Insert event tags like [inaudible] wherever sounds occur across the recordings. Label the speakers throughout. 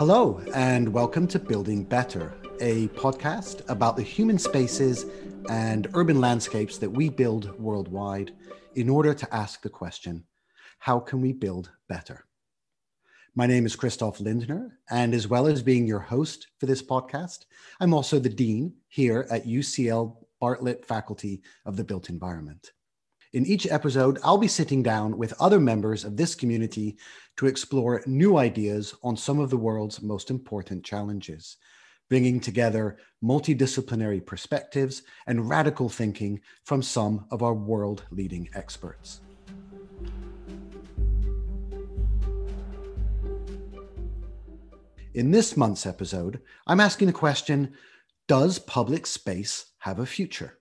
Speaker 1: Hello, and welcome to Building Better, a podcast about the human spaces and urban landscapes that we build worldwide in order to ask the question how can we build better? My name is Christoph Lindner, and as well as being your host for this podcast, I'm also the Dean here at UCL Bartlett Faculty of the Built Environment. In each episode, I'll be sitting down with other members of this community to explore new ideas on some of the world's most important challenges, bringing together multidisciplinary perspectives and radical thinking from some of our world leading experts. In this month's episode, I'm asking the question Does public space have a future?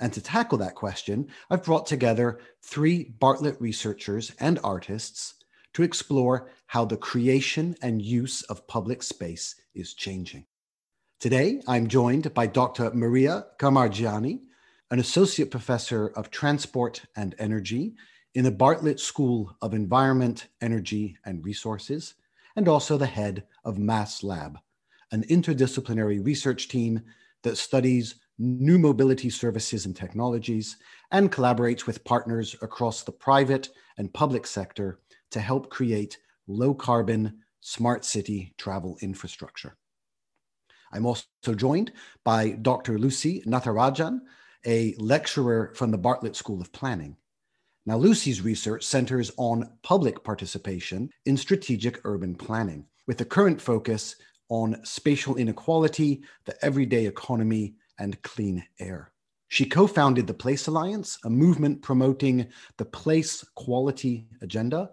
Speaker 1: And to tackle that question, I've brought together three Bartlett researchers and artists to explore how the creation and use of public space is changing. Today, I'm joined by Dr. Maria Kamargianni, an associate professor of transport and energy in the Bartlett School of Environment, Energy, and Resources, and also the head of MaaSLab, an interdisciplinary research team that studies new mobility services and technologies, and collaborates with partners across the private and public sector to help create low carbon, smart city travel infrastructure. I'm also joined by Dr. Lucy Natarajan, a lecturer from the Bartlett School of Planning. Now, Lucy's research centers on public participation in strategic urban planning, with a current focus on spatial inequality, the everyday economy, and clean air. She co founded the Place Alliance, a movement promoting the place quality agenda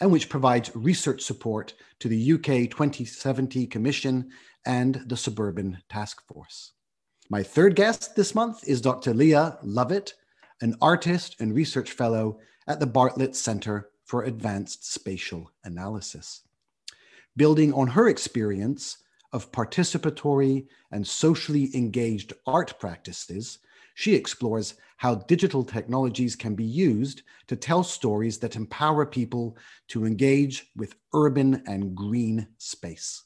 Speaker 1: and which provides research support to the UK 2070 Commission and the Suburban Task Force. My third guest this month is Dr. Leah Lovett, an artist and research fellow at the Bartlett Center for Advanced Spatial Analysis. Building on her experience of participatory and socially engaged art practices, she explores how digital technologies can be used to tell stories that empower people to engage with urban and green space.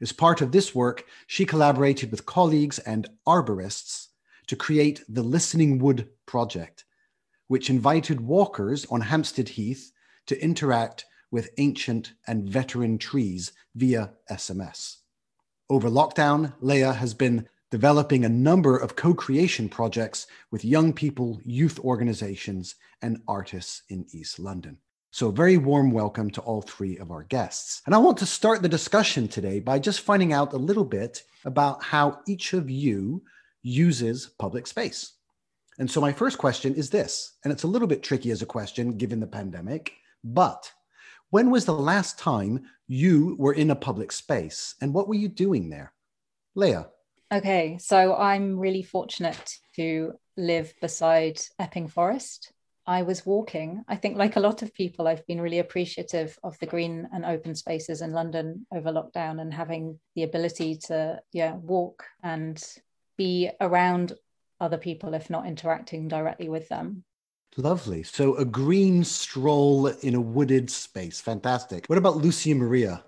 Speaker 1: As part of this work, she collaborated with colleagues and arborists to create the Listening Wood project, which invited walkers on Hampstead Heath to interact with ancient and veteran trees via SMS. Over lockdown, Leah has been developing a number of co creation projects with young people, youth organizations, and artists in East London. So, a very warm welcome to all three of our guests. And I want to start the discussion today by just finding out a little bit about how each of you uses public space. And so, my first question is this, and it's a little bit tricky as a question given the pandemic, but when was the last time you were in a public space and what were you doing there? Leah.
Speaker 2: Okay, so I'm really fortunate to live beside Epping Forest. I was walking. I think, like a lot of people, I've been really appreciative of the green and open spaces in London over lockdown and having the ability to, yeah, walk and be around other people, if not interacting directly with them.
Speaker 1: Lovely. So a green stroll in a wooded space. Fantastic. What about Lucy and Maria?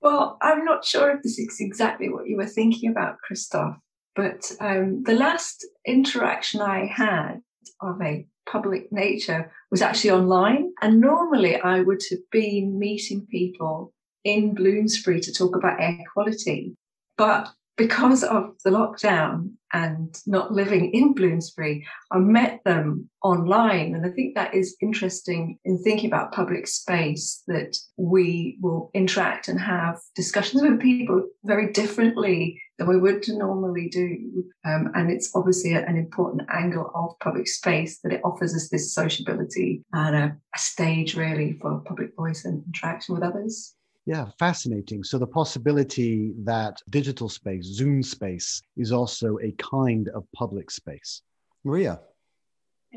Speaker 3: Well, I'm not sure if this is exactly what you were thinking about, Christoph, but um, the last interaction I had of a public nature was actually online. And normally I would have been meeting people in Bloomsbury to talk about air quality. But because of the lockdown and not living [laughs] in Bloomsbury, I met them online. And I think that is interesting in thinking about public space that we will interact and have discussions with people very differently than we would normally do. Um, and it's obviously an important angle of public space that it offers us this sociability and a, a stage really for public voice and interaction with others.
Speaker 1: Yeah, fascinating. So the possibility that digital space, Zoom space, is also a kind of public space. Maria.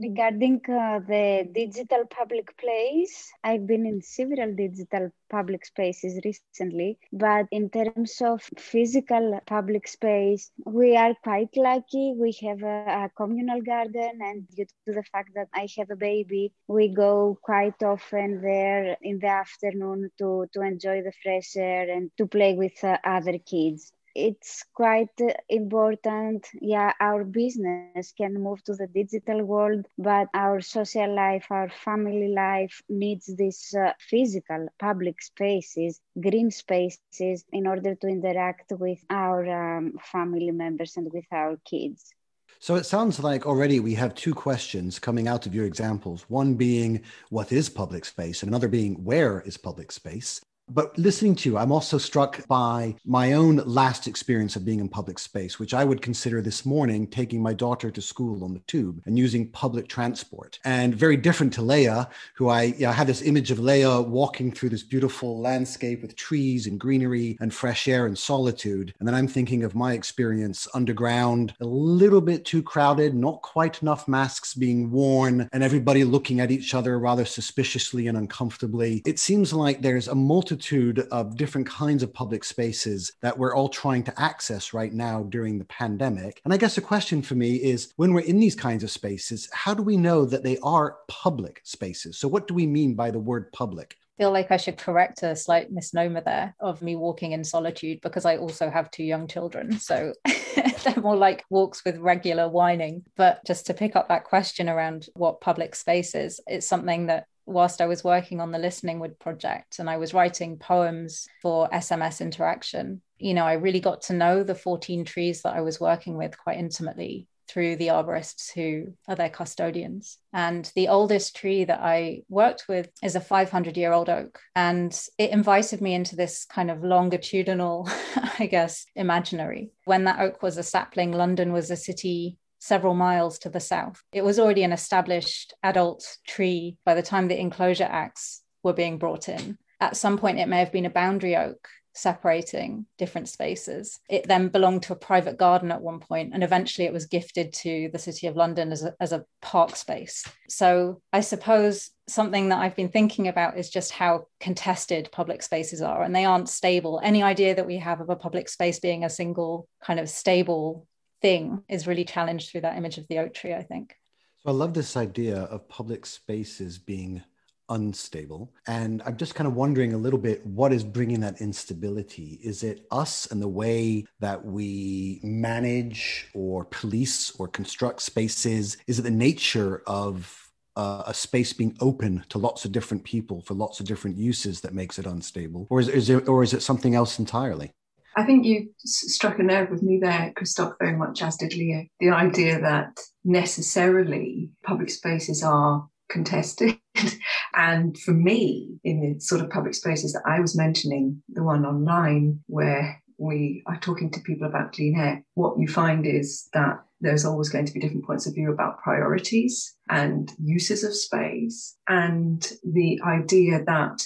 Speaker 4: Regarding uh, the digital public place, I've been in several digital public spaces recently, but in terms of physical public space, we are quite lucky. We have a, a communal garden, and due to the fact that I have a baby, we go quite often there in the afternoon to, to enjoy the fresh air and to play with uh, other kids it's quite important. Yeah, our business can move to the digital world, but our social life, our family life needs these uh, physical public spaces, green spaces, in order to interact with our um, family members and with our kids.
Speaker 1: So it sounds like already we have two questions coming out of your examples. One being, what is public space? And another being, where is public space? But listening to you, I'm also struck by my own last experience of being in public space, which I would consider this morning taking my daughter to school on the tube and using public transport. And very different to Leah, who I you know, had this image of Leah walking through this beautiful landscape with trees and greenery and fresh air and solitude. And then I'm thinking of my experience underground, a little bit too crowded, not quite enough masks being worn, and everybody looking at each other rather suspiciously and uncomfortably. It seems like there's a multitude multitude of different kinds of public spaces that we're all trying to access right now during the pandemic. And I guess the question for me is when we're in these kinds of spaces, how do we know that they are public spaces? So, what do we mean by the word public?
Speaker 2: feel like I should correct a slight misnomer there of me walking in solitude because I also have two young children. So [laughs] they're more like walks with regular whining. But just to pick up that question around what public space is, it's something that whilst I was working on the Listening Wood project and I was writing poems for SMS interaction, you know, I really got to know the 14 trees that I was working with quite intimately through the arborists who are their custodians. And the oldest tree that I worked with is a 500 year old oak. And it invited me into this kind of longitudinal, [laughs] I guess, imaginary. When that oak was a sapling, London was a city several miles to the south. It was already an established adult tree by the time the Enclosure Acts were being brought in. At some point, it may have been a boundary oak separating different spaces. It then belonged to a private garden at one point, and eventually it was gifted to the City of London as a, as a park space. So I suppose something that I've been thinking about is just how contested public spaces are, and they aren't stable. Any idea that we have of a public space being a single kind of stable thing is really challenged through that image of the oak tree, I think.
Speaker 1: So I love this idea of public spaces being unstable. And I'm just kind of wondering a little bit what is bringing that instability? Is it us and the way that we manage or police or construct spaces? Is it the nature of uh, a space being open to lots of different people for lots of different uses that makes it unstable? Or is, is it, or is it something else entirely?
Speaker 3: I think you struck a nerve with me there, Christoph, very much as did Leah. The idea that necessarily public spaces are contested. [laughs] and for me, in the sort of public spaces that I was mentioning, the one online where we are talking to people about clean air, what you find is that there's always going to be different points of view about priorities and uses of space, and the idea that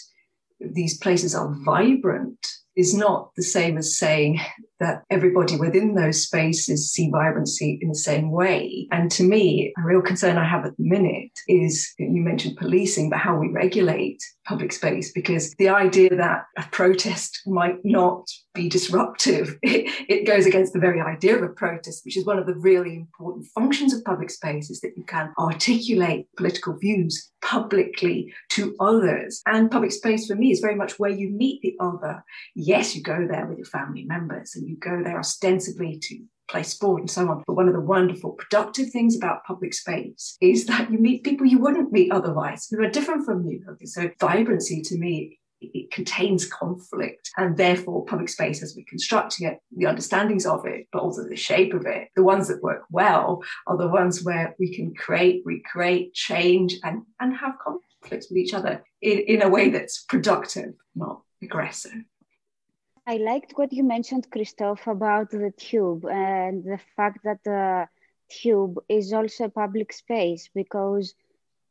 Speaker 3: these places are vibrant is not the same as saying that everybody within those spaces see vibrancy in the same way. And to me, a real concern I have at the minute is you mentioned policing, but how we regulate public space, because the idea that a protest might not be disruptive, [laughs] it, goes against the very idea of a protest, which is one of the really important functions of public space, is that you can articulate political views publicly to others. And public space for me is very much where you meet the other. Yes, you go there with your family members and you go there ostensibly to play sport and so on. But one of the wonderful, productive things about public space is that you meet people you wouldn't meet otherwise who are different from you. So vibrancy to me it contains conflict and therefore public space as we're constructing it the understandings of it but also the shape of it the ones that work well are the ones where we can create recreate change and and have conflicts with each other in, in a way that's productive not aggressive
Speaker 4: I liked what you mentioned, Christoph, about the tube and the fact that the tube is also a public space because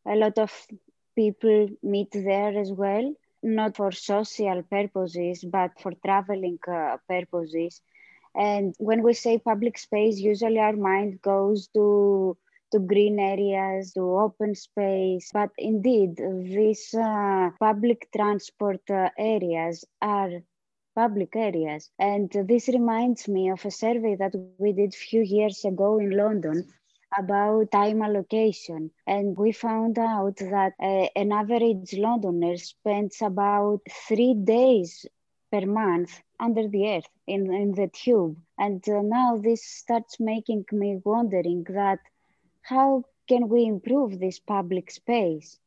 Speaker 4: a lot of people meet there as well, not for social purposes, but for traveling uh, purposes. And when we say public space, usually our mind goes to to green areas, to open space. But indeed, these uh, public transport uh, areas are public areas. And this reminds me of a survey that we did a few years ago in London about time allocation. And we found out that uh, an average Londoner spends about three days per month under the earth in, in the tube. And uh, now this starts making me wondering that how can we improve this public space?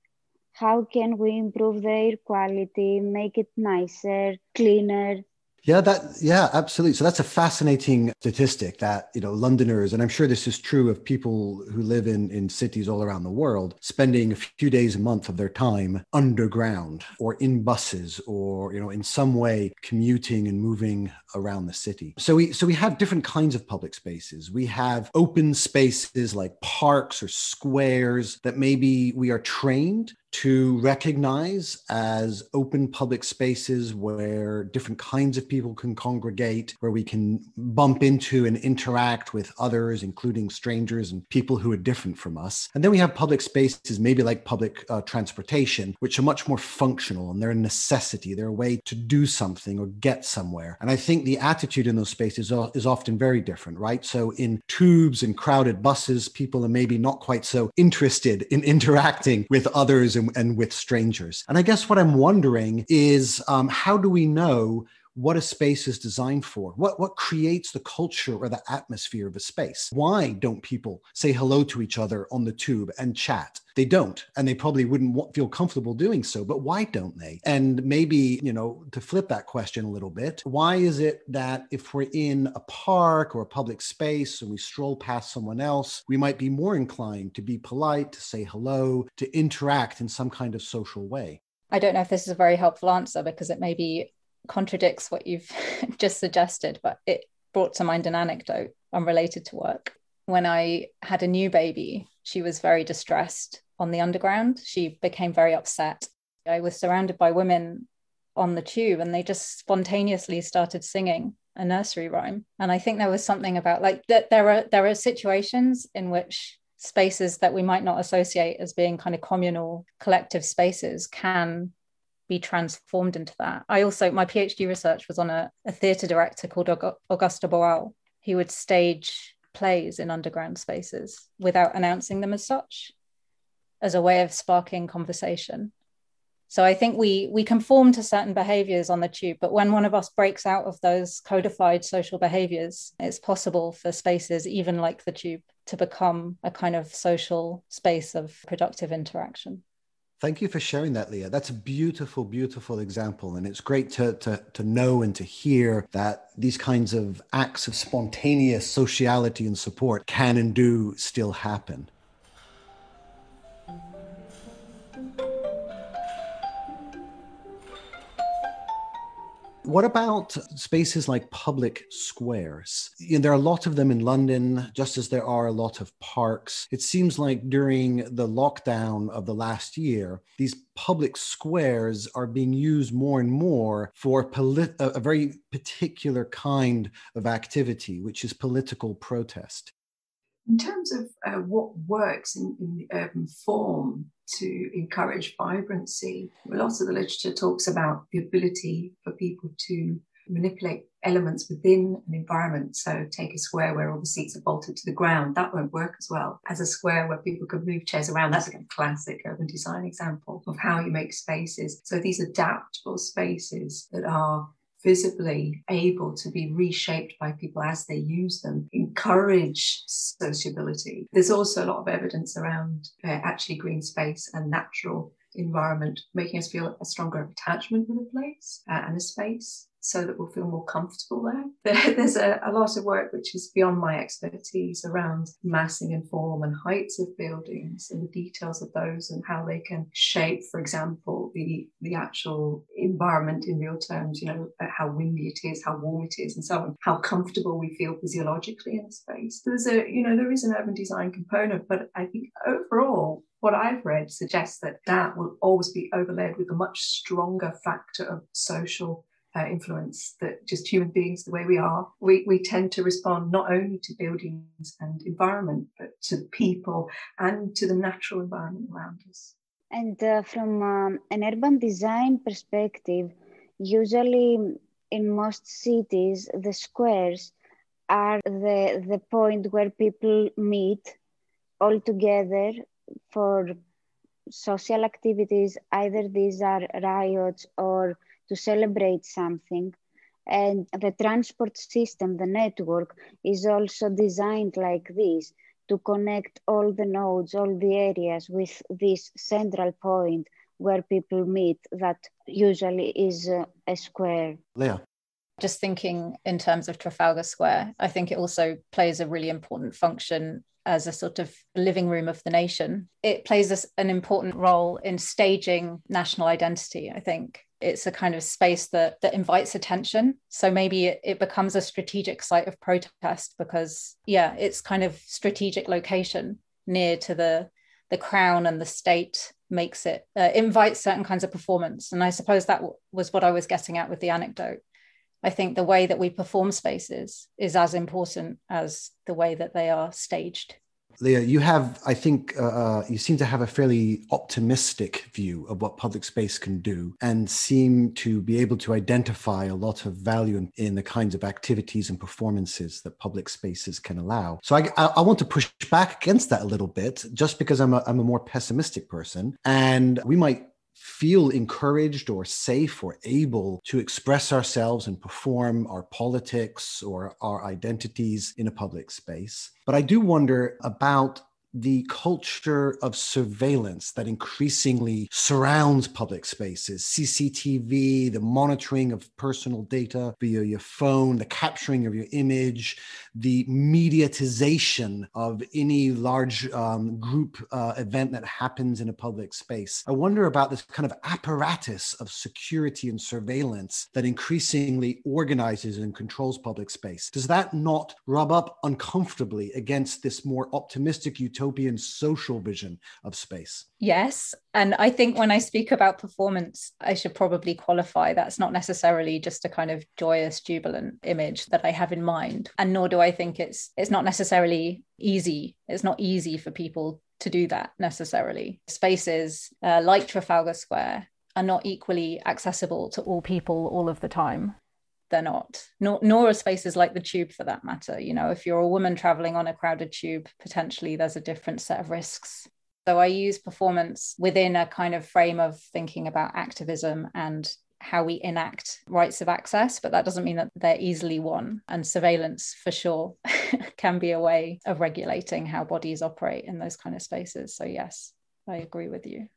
Speaker 4: How can we improve the air quality, make it nicer, cleaner,
Speaker 1: yeah, that yeah, absolutely. So that's a fascinating statistic that, you know, Londoners, and I'm sure this is true of people who live in, in cities all around the world, spending a few days a month of their time underground or in buses or, you know, in some way commuting and moving around the city. So we so we have different kinds of public spaces. We have open spaces like parks or squares that maybe we are trained to recognize as open public spaces where different kinds of people can congregate, where we can bump into and interact with others, including strangers and people who are different from us. And then we have public spaces, maybe like public uh, transportation, which are much more functional and they're a necessity. They're a way to do something or get somewhere. And I think the attitude in those spaces is often very different, right? So in tubes and crowded buses, people are maybe not quite so interested in [laughs] interacting with others and and, with strangers. And I guess what I'm wondering is um, how do we know what a space is designed for. What what creates the culture or the atmosphere of a space? Why don't people say hello to each other on the tube and chat? They don't and they probably wouldn't feel comfortable doing so but why don't they? And maybe you know to flip that question a little bit why is it that if we're in a park or a public space and we stroll past someone else we might be more inclined to be polite to say hello to interact in some kind of social way?
Speaker 2: I don't know if this is a very helpful answer because it may be contradicts what you've [laughs] just suggested, but it brought to mind an anecdote unrelated to work. When I had a new baby, she was very distressed on the underground. She became very upset. I was surrounded by women on the tube and they just spontaneously started singing a nursery rhyme. And I think there was something about like that there are there are situations in which spaces that we might not associate as being kind of communal collective spaces can be transformed into that. I also, my PhD research was on a, a theatre director called Augusto Boal. He would stage plays in underground spaces without announcing them as such, as a way of sparking conversation. So I think we we conform to certain behaviors on the tube, but when one of us breaks out of those codified social behaviors, it's possible for spaces, even like the tube, to become a kind of social space of productive interaction.
Speaker 1: Thank you for sharing that, Leah. That's a beautiful, beautiful example. And it's great to, to, to know and to hear that these kinds of acts of spontaneous sociality and support can and do still happen. What about spaces like public squares? You know, there are a lot of them in London, just as there are a lot of parks. It seems like during the lockdown of the last year, these public squares are being used more and more for polit- a very particular kind of activity, which is political protest.
Speaker 3: In terms of uh, what works in, in the urban form, to encourage vibrancy. A lot of the literature talks about the ability for people to manipulate elements within an environment. So take a square where all the seats are bolted to the ground. That won't work as well as a square where people can move chairs around. That's a classic urban design example of how you make spaces. So these adaptable spaces that are visibly able to be reshaped by people as they use them, encourage sociability. There's also a lot of evidence around uh, actually green space and natural environment making us feel a stronger attachment with a place uh, and a space so that we'll feel more comfortable [laughs] there. There's a, a, lot of work which is beyond my expertise around massing and form and heights of buildings and the details of those and how they can shape, for example, the, the actual environment in real terms, you know, uh, how windy it is, how warm it is, and so on, how comfortable we feel physiologically in a space. There's a, you know, there is an urban design component, but I think overall, what I've read suggests that that will always be overlaid with a much stronger factor of social uh, influence that just human beings, the way we are, we, we tend to respond not only to buildings and environment, but to people and to the natural environment around us.
Speaker 4: And uh, from um, an urban design perspective, usually in most cities, the squares are the, the point where people meet all together for social activities. Either these are riots or to celebrate something. And the transport system, the network, is also designed like this to connect all the nodes, all the areas with this central point where people meet that usually is uh, a square.
Speaker 1: Leah.
Speaker 2: Just thinking in terms of Trafalgar Square, I think it also plays a really important function as a sort of living room of the nation. It plays an important role in staging national identity, I think. It's a kind of space that, that invites attention. So maybe it, it becomes a strategic site of protest because, yeah, it's kind of strategic location near to the, the crown and the state makes it, uh, invites certain kinds of performance. And I suppose that w- was what I was getting at with the anecdote I think the way that we perform spaces is as important as the way that they are staged.
Speaker 1: Leah, you have, I think, uh, uh, you seem to have a fairly optimistic view of what public space can do and seem to be able to identify a lot of value in, in the kinds of activities and performances that public spaces can allow. So I, I, I, want to push back against that a little bit just because I'm a, I'm a more pessimistic person. And we might feel encouraged or safe or able to express ourselves and perform our politics or our identities in a public space. But I do wonder about the culture of surveillance that increasingly surrounds public spaces CCTV, the monitoring of personal data via your phone, the capturing of your image, the mediatization of any large um, group uh, event that happens in a public space. I wonder about this kind of apparatus of security and surveillance that increasingly organizes and controls public space. Does that not rub up uncomfortably against this more optimistic utopia? Utopian social vision of space.
Speaker 2: Yes. And I think when I speak about performance, I should probably qualify that's not necessarily just a kind of joyous, jubilant image that I have in mind. And nor do I think it's it's not necessarily easy. It's not easy for people to do that necessarily. Spaces uh, like Trafalgar Square are not equally accessible to all people all of the time they're not. Nor, nor are spaces like the tube for that matter. You know if you're a woman traveling on a crowded tube potentially there's a different set of risks. So i use performance within a kind of frame of thinking about activism and how we enact rights of access but that doesn't mean that they're easily won. And surveillance for sure [laughs] can be a way of regulating how bodies operate in those kind of spaces. So yes i agree with you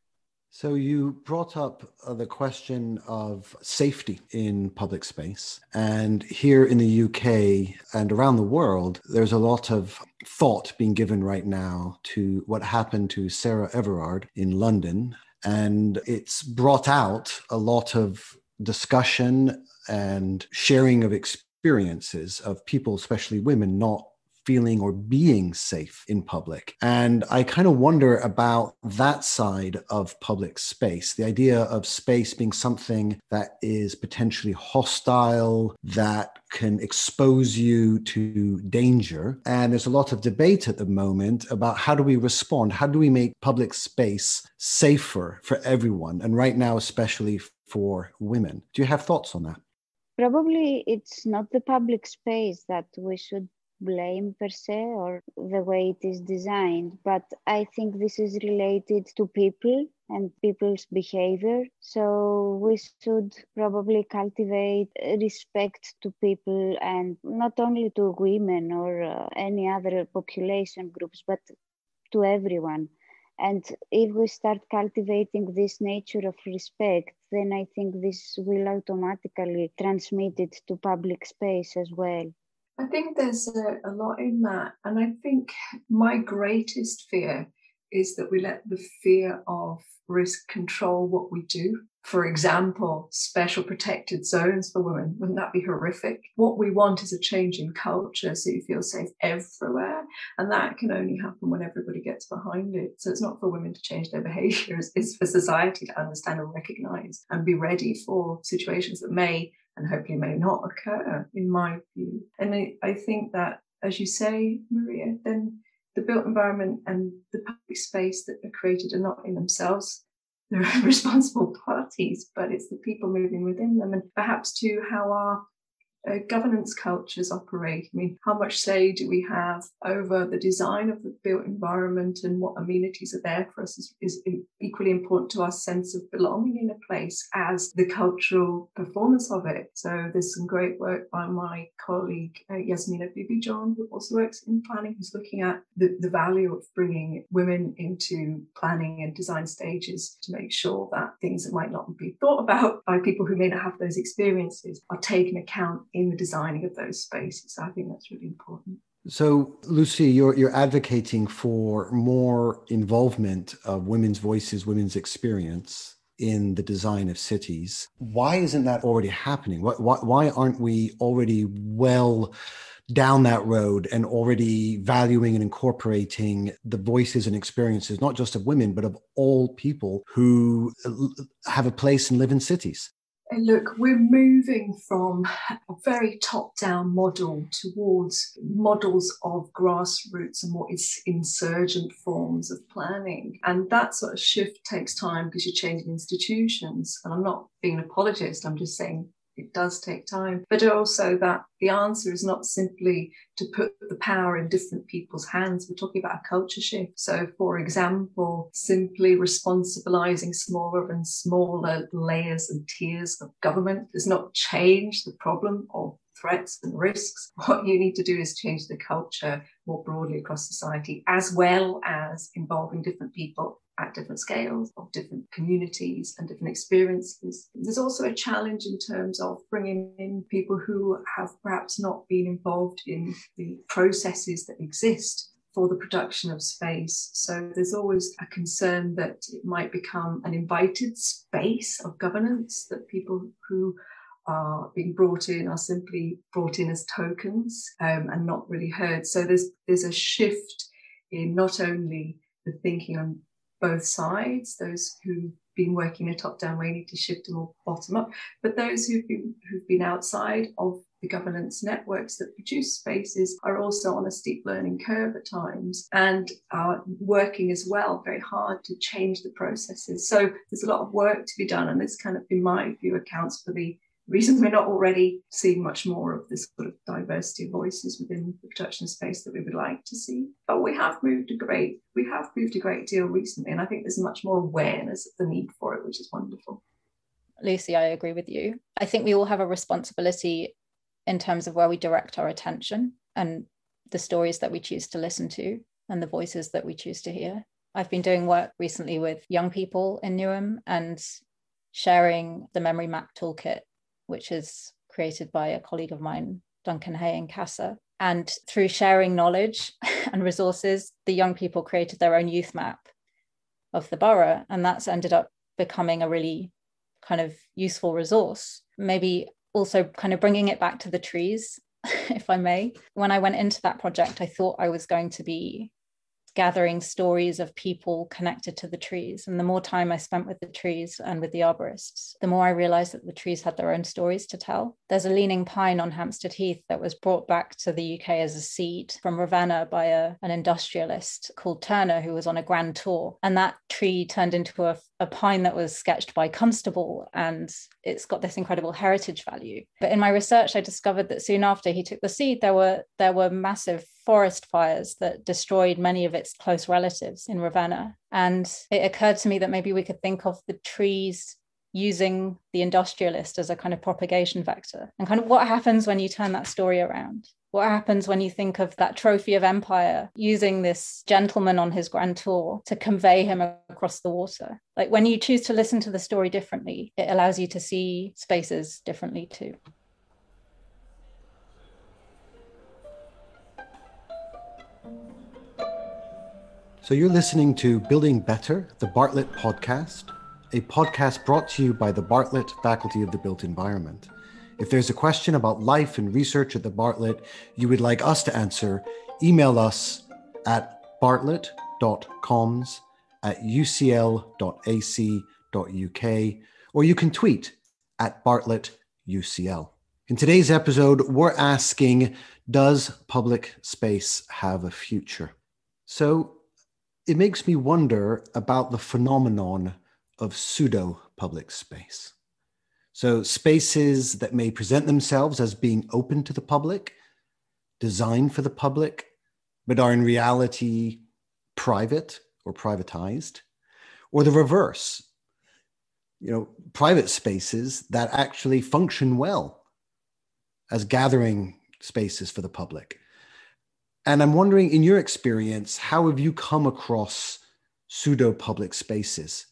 Speaker 1: so, you brought up uh, the question of safety in public space. And here in the UK and around the world, there's a lot of thought being given right now to what happened to Sarah Everard in London. And it's brought out a lot of discussion and sharing of experiences of people, especially women, not feeling or being safe in public. And I kind of wonder about that side of public space the idea of space being something that is potentially hostile, that can expose you to danger. And there's a lot of debate at the moment about how do we respond? How do we make public space safer for everyone? And right now, especially for women. Do you have thoughts on that?
Speaker 4: Probably it's not the public space that we should blame per se or the way it is designed, but I think this is related to people and people's behavior. So we should probably cultivate respect to people and not only to women or uh, any other population groups, but to everyone. And if we start cultivating this nature of respect, then I think this will automatically transmit it to public space as well.
Speaker 3: I think there's a, a lot in that. And I think my greatest fear is that we let the fear of risk control what we do. For example, special protected zones for women. Wouldn't that be horrific? What we want is a change in culture so you feel safe everywhere. And that can only happen when everybody gets behind it. So it's not for women to change their behaviors, it's for society to understand and recognize and be ready for situations that may and hopefully may not occur, in my view. And I, I think that, as you say, Maria, then the built environment and the public space that are created are not in themselves the [laughs] responsible parties, but it's the people moving within them, and perhaps too how our uh, governance cultures operate. I mean, how much say do we have over the design of the built environment and what amenities are there for us is, is equally important to our sense of belonging in a place as the cultural performance of it. So there's some great work by my colleague uh, Yasminah Beebeejaun, who also works in planning, who's looking at the, the value of bringing women into planning and design stages to make sure that things that might not be thought about by people who may not have those experiences are taken account in the designing of those spaces. I think that's really important.
Speaker 1: So, Lucy, you're, you're advocating for more involvement of women's voices, women's experience in the design of cities. Why isn't that already happening? Why, why, why aren't we already well down that road and already valuing and incorporating the voices and experiences, not just of women, but of all people who have a place and live in cities?
Speaker 3: Look, we're moving from a very top down model towards models of grassroots and more insurgent forms of planning. And that sort of shift takes time because you're changing institutions. And I'm not being an apologist, I'm just saying it does take time, but also that the answer is not simply to put the power in different people's hands. We're talking about a culture shift. So, for example, simply responsibilizing smaller and smaller layers and tiers of government does not change the problem of threats and risks. What you need to do is change the culture more broadly across society, as well as involving different people at different scales of different communities and different experiences. There's also a challenge in terms of bringing in people who have perhaps not been involved in the processes that exist for the production of space. So there's always a concern that it might become an invited space of governance, that people who are being brought in are simply brought in as tokens um, and not really heard. So there's there's a shift in not only the thinking on both sides. Those who've been working a top-down way need to shift to more bottom-up, but those who've been who've been outside of the governance networks that produce spaces are also on a steep learning curve at times and are working as well very hard to change the processes. So there's a lot of work to be done, and this kind of, in my view, accounts for the reason we're not already seeing much more of this sort of diversity of voices within the production space that we would like to see. But we have moved a great, we have moved a great deal recently, and I think there's much more awareness of the need for it, which is wonderful.
Speaker 2: Lucy, I agree with you. I think we all have a responsibility in terms of where we direct our attention and the stories that we choose to listen to and the voices that we choose to hear. I've been doing work recently with young people in Newham and sharing the memory map toolkit which is created by a colleague of mine, Duncan Hay in CASA. And through sharing knowledge [laughs] and resources, the young people created their own youth map of the borough. And that's ended up becoming a really kind of useful resource. Maybe also kind of bringing it back to the trees, [laughs] if I may. When I went into that project, I thought I was going to be gathering stories of people connected to the trees. And the more time I spent with the trees and with the arborists, the more I realized that the trees had their own stories to tell. There's a leaning pine on Hampstead Heath that was brought back to the UK as a seed from Ravenna by a, an industrialist called Turner, who was on a grand tour. And that tree turned into a, a pine that was sketched by Constable, and it's got this incredible heritage value. But in my research, I discovered that soon after he took the seed, there were there were massive forest fires that destroyed many of its close relatives in Ravenna. And it occurred to me that maybe we could think of the trees using the industrialist as a kind of propagation vector. And kind of what happens when you turn that story around? What happens when you think of that trophy of empire using this gentleman on his grand tour to convey him across the water? Like when you choose to listen to the story differently, it allows you to see spaces differently too.
Speaker 1: So you're listening to Building Better, the Bartlett podcast, a podcast brought to you by the Bartlett Faculty of the Built Environment. If there's a question about life and research at the Bartlett you would like us to answer, email us at bartlett.coms at ucl.ac.uk or you can tweet at Bartlett UCL. In today's episode, we're asking Does public space have a future? So it makes me wonder about the phenomenon of pseudo public space. So, spaces that may present themselves as being open to the public, designed for the public, but are in reality private or privatized, or the reverse. You know, private spaces that actually function well as gathering spaces for the public. And I'm wondering, in your experience, how have you come across pseudo public spaces?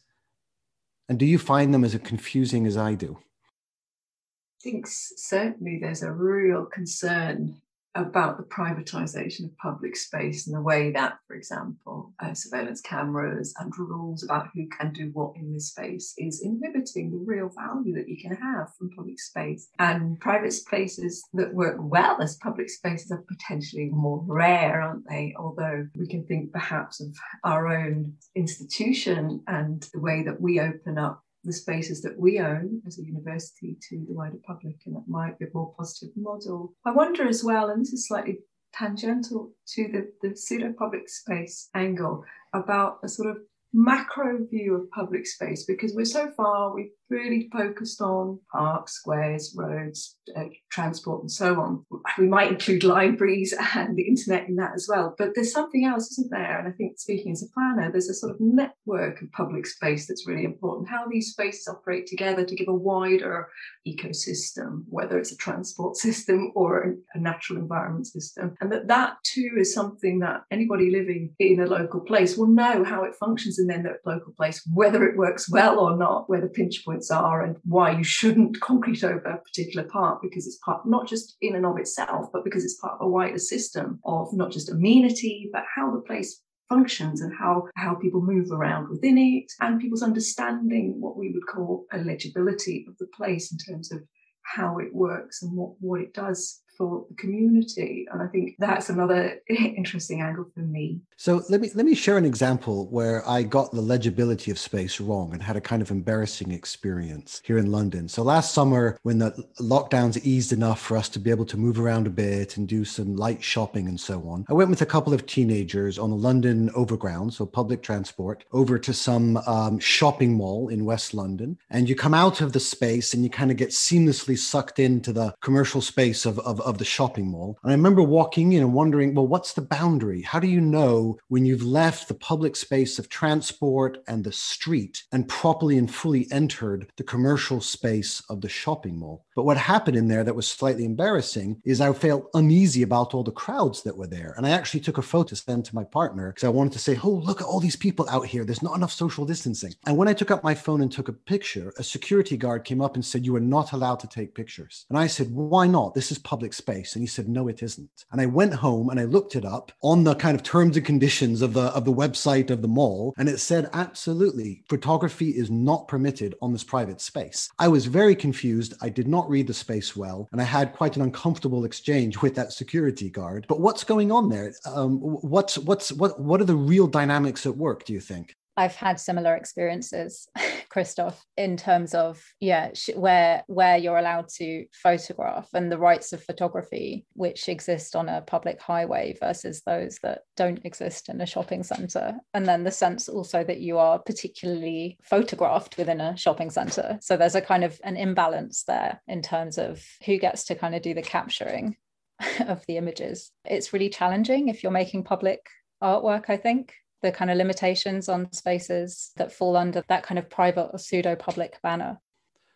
Speaker 1: And do you find them as confusing as I do?
Speaker 3: I think certainly there's a real concern about the privatization of public space and the way that, for example, uh, surveillance cameras and rules about who can do what in this space is inhibiting the real value that you can have from public space. And private spaces that work well as public spaces are potentially more rare, aren't they? Although we can think perhaps of our own institution and the way that we open up the spaces that we own as a university to the wider public, and that might be a more positive model. I wonder as well, and this is slightly tangential to the, the pseudo public space angle, about a sort of macro view of public space because we're so far we've really focused on parks squares roads uh, transport and so on. We might include libraries [laughs] and the internet in that as well but there's something else isn't there? And i think speaking as a planner there's a sort of network of public space that's really important. How these spaces operate together to give a wider ecosystem whether it's a transport [laughs] system or a natural environment system. And that that too is something that anybody living in a local place will know how it functions in their local place, whether it works well or not, where the pinch points are, and why you shouldn't [laughs] concrete over a particular part because it's part not just in and of itself, but because it's part of a wider system of not just amenity, but how the place functions and how, how people move around within it and people's understanding what we would call a legibility of the place in terms of how it works and what, what it does for the community. And I think that's another [laughs] interesting angle for me.
Speaker 1: So let me let me share an example where I got the legibility of space wrong and had a kind of embarrassing experience here in London. So last summer, when the lockdowns eased enough for us to be able to move around a bit and do some light shopping and so on, I went with a couple of teenagers on the London Overground, so public transport, over to some um, shopping mall in West London. And you come out of the space and you kind of get seamlessly sucked into the commercial space of, of of the shopping mall. And I remember walking in and wondering, well, what's the boundary? How do you know when you've left the public space of transport and the street and properly and fully entered the commercial space of the shopping mall? But what happened in there that was slightly embarrassing is I felt uneasy about all the crowds that were there. And I actually took a photo to send to my partner because I wanted to say, oh, look at all these people out here. There's not enough social distancing. And when I took up my phone and took a picture, a security guard came up and said, you are not allowed to take pictures. And I said, why not? This is public space? And he said, no, it isn't. And I went home and I looked it up on the kind of terms and conditions of the of the website of the mall. And it said, absolutely, photography is not permitted on this private space. I was very confused. I did not read the space well. And I had quite an uncomfortable exchange with that security guard. But what's going on there? Um, what's what's what what are the real dynamics at work, do you think?
Speaker 2: I've had similar experiences, [laughs] Christoph, in terms of yeah, where where you're allowed to photograph and the rights of photography which exist on a public highway versus those that don't exist in a shopping centre, and then the sense also that you are particularly photographed within a shopping centre. So there's a kind of an imbalance there in terms of who gets to kind of do the capturing [laughs] of the images. It's really challenging if you're making public artwork, I think, the kind of limitations on spaces that fall under that kind of private or pseudo public banner.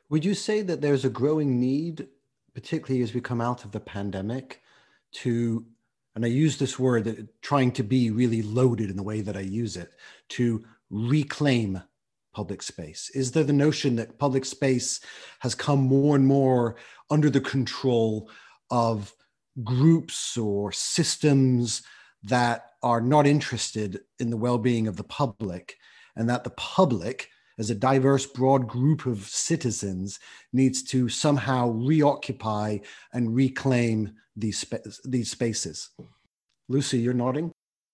Speaker 1: Would you say that there's a growing need, particularly as we come out of the pandemic, to, and I use this word, uh, trying to be really loaded in the way that I use it, to reclaim public space? Is there the notion that public space has come more and more under the control of groups or systems that are not interested in the well-being of the public and that the public as a diverse broad group of citizens needs to somehow reoccupy and reclaim these these spaces. Lucy you're nodding?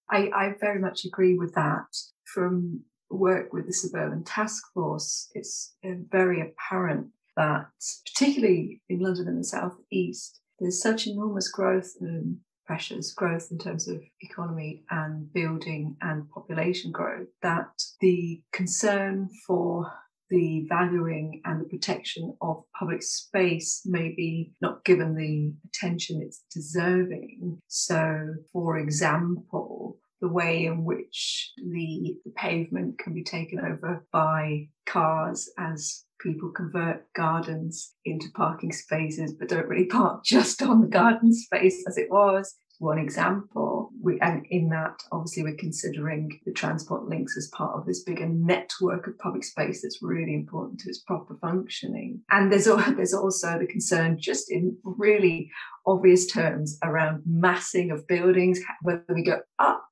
Speaker 3: I, I very much agree with that. From work with the suburban task force it's uh, very apparent that, particularly in London and the South East, there's such enormous growth and pressures, growth in terms of economy and building and population growth, that the concern for the valuing and the protection of public space may be not given the attention it's deserving. So, for example, the way in which the, the pavement can be taken over by cars as people convert gardens into parking spaces but don't really park [laughs] just on the garden space as it was one example. We, and in that, obviously, we're considering the transport links as part of this bigger network of public space that's really important to its proper functioning. And there's, [laughs] there's also the concern, just in really obvious terms, around massing of buildings, whether we go up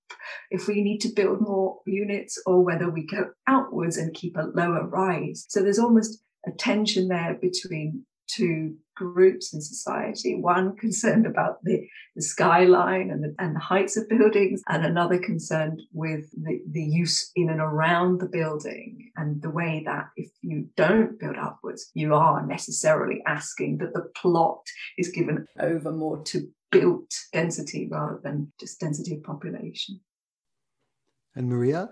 Speaker 3: if we need to build more units or whether we go outwards and keep a lower rise. So there's almost a tension there between two groups in society. One concerned about the, the skyline and the, and the heights of buildings and another concerned with the, the use in and around the building and the way that if you don't build upwards you are necessarily asking that the plot is given over more to built density rather than just density of population.
Speaker 1: And maria?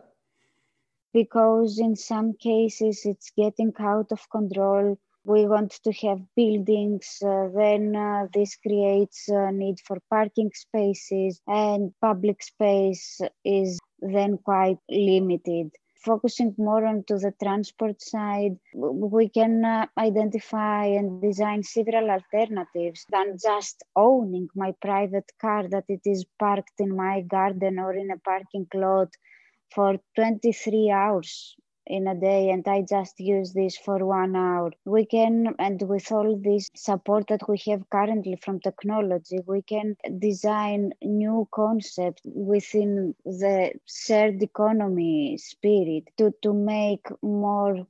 Speaker 4: Because in some cases it's getting out of control we want to have buildings, uh, then uh, this creates a need for parking spaces, and public space is then quite limited. Focusing more onto the transport side, we can uh, identify and design several alternatives than just owning my private car that it is parked in my garden or in a parking lot for 23 hours in a day and I just use this for one hour. We can, and with all this support that we have currently from technology, we can design new concepts within the shared economy spirit to, to make more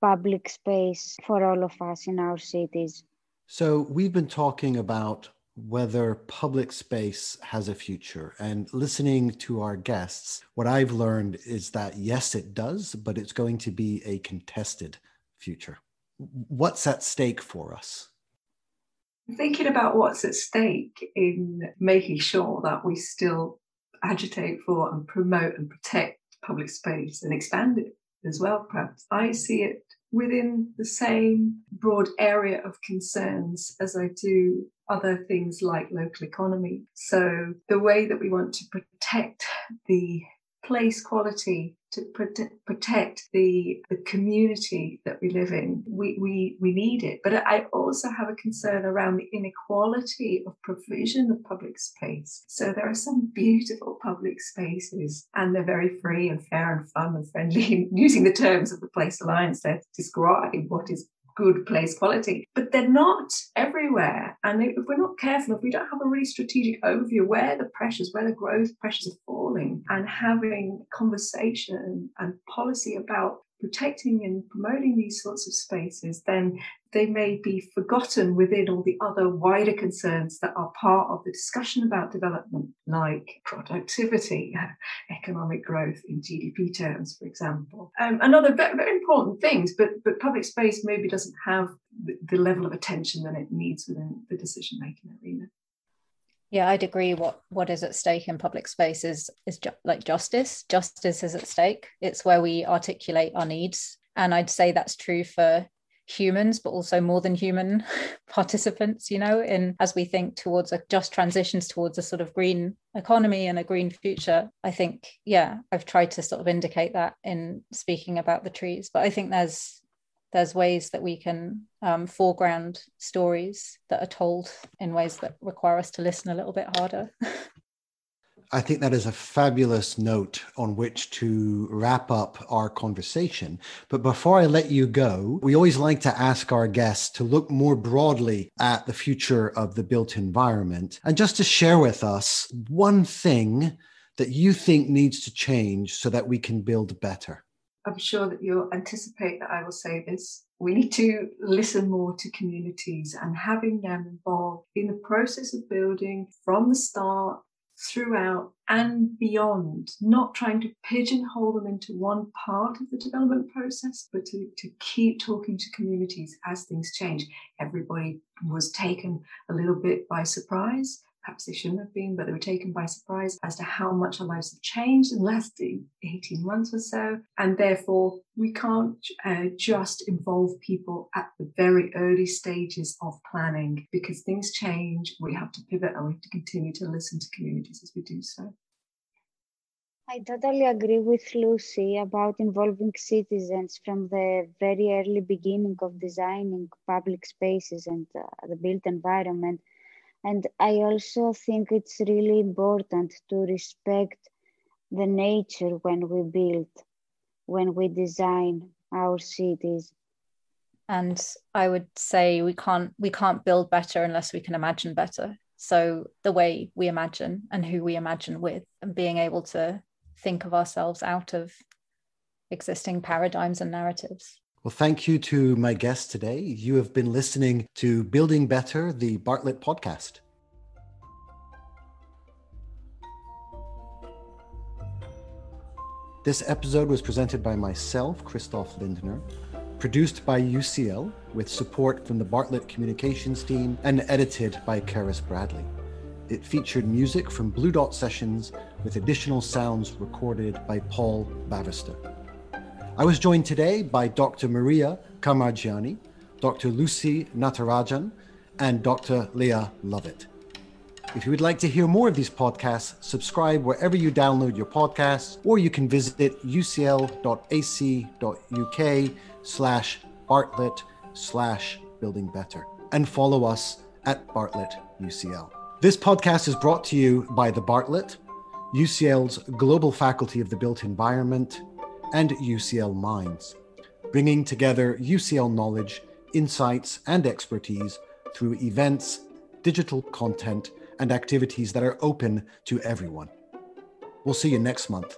Speaker 4: public space for all of us in our cities.
Speaker 1: So, we've been talking about whether public space has a future. And listening to our guests, what I've learned is that yes, it does, but it's going to be a contested future. What's at stake for us?
Speaker 3: Thinking about what's at stake in making sure that we still agitate for and promote and protect public space and expand it as well, perhaps. I see it within the same broad area of concerns as I do other things like local economy. So the way that we want to protect the place quality to protect the, the community that we live in. We, we, we need it. But I also have a concern around the inequality of provision of public space. So there are some beautiful public spaces and they're very free and fair and fun and friendly, [laughs] using the terms of the Place Alliance to describe what is good place quality, but they're not everywhere. And if we're not careful, if we don't have a really strategic overview where the pressures, where the growth pressures are falling, and having conversation and policy about protecting and promoting these sorts of spaces, then they may be forgotten within all the other wider concerns that are part of the discussion about development, like productivity, [laughs] economic growth in GDP terms, for example, um, very, very important things. But, but public space maybe doesn't have the, level of attention that it needs within the decision making.
Speaker 2: Yeah, I'd agree. What what is at stake in public space is is ju- like justice. Justice is at stake. It's where we articulate our needs, and I'd say that's true for humans, but also more than human [laughs] participants. You know, in as we think towards a just transitions towards a sort of green economy and a green future. I think, yeah, I've tried to sort of indicate that in speaking about the trees, but I think there's there's ways that we can um, foreground stories that are told in ways that require us to listen a little bit harder.
Speaker 1: I think that is a fabulous note on which to wrap up our conversation. But before I let you go, we always like to ask our guests to look more broadly at the future of the built environment and just to share with us one thing that you think needs to change so that we can build better.
Speaker 3: I'm sure that you'll anticipate that I will say this. We need to listen more to communities and having them involved in the process of building from the start throughout and beyond, not trying to pigeonhole them into one part of the development process, but to, to keep talking to communities as things change. Everybody was taken a little bit by surprise perhaps they shouldn't have been, but they were taken by surprise as to how much our lives have changed in the last [laughs] 18 months or so. And therefore, we can't uh, just involve people at the very early stages of planning because things change. We have to pivot and we have to continue to listen to communities as we do so.
Speaker 4: I totally agree with Lucy about involving citizens from the very early beginning of designing public spaces and uh, the built environment and I also think it's really important to respect the nature when we build, when we design our cities.
Speaker 2: And I would say we can't we can't build better unless we can imagine better. So the way we imagine and who we imagine with, and being able to think of ourselves out of existing paradigms and narratives.
Speaker 1: Well, thank you to my guest today. You have been listening to Building Better, the Bartlett podcast. This episode was presented by myself, Christoph Lindner, produced by UCL with support from the Bartlett Communications team, and edited by Karis Bradley. It featured music from Blue Dot Sessions with additional sounds recorded by Paul Bavister. I was joined today by Dr. Maria Kamargianni, Dr. Lucy Natarajan, and Dr. Leah Lovett. If you would like to hear more of these podcasts, subscribe wherever you download your podcasts, or you can visit ucl.ac.uk slash Bartlett slash building better and follow us at Bartlett UCL. This podcast is brought to you by the Bartlett, UCL's Global Faculty of the Built Environment, and UCL Minds, bringing together UCL knowledge, insights, and expertise through events, digital content, and activities that are open to everyone. We'll see you next month.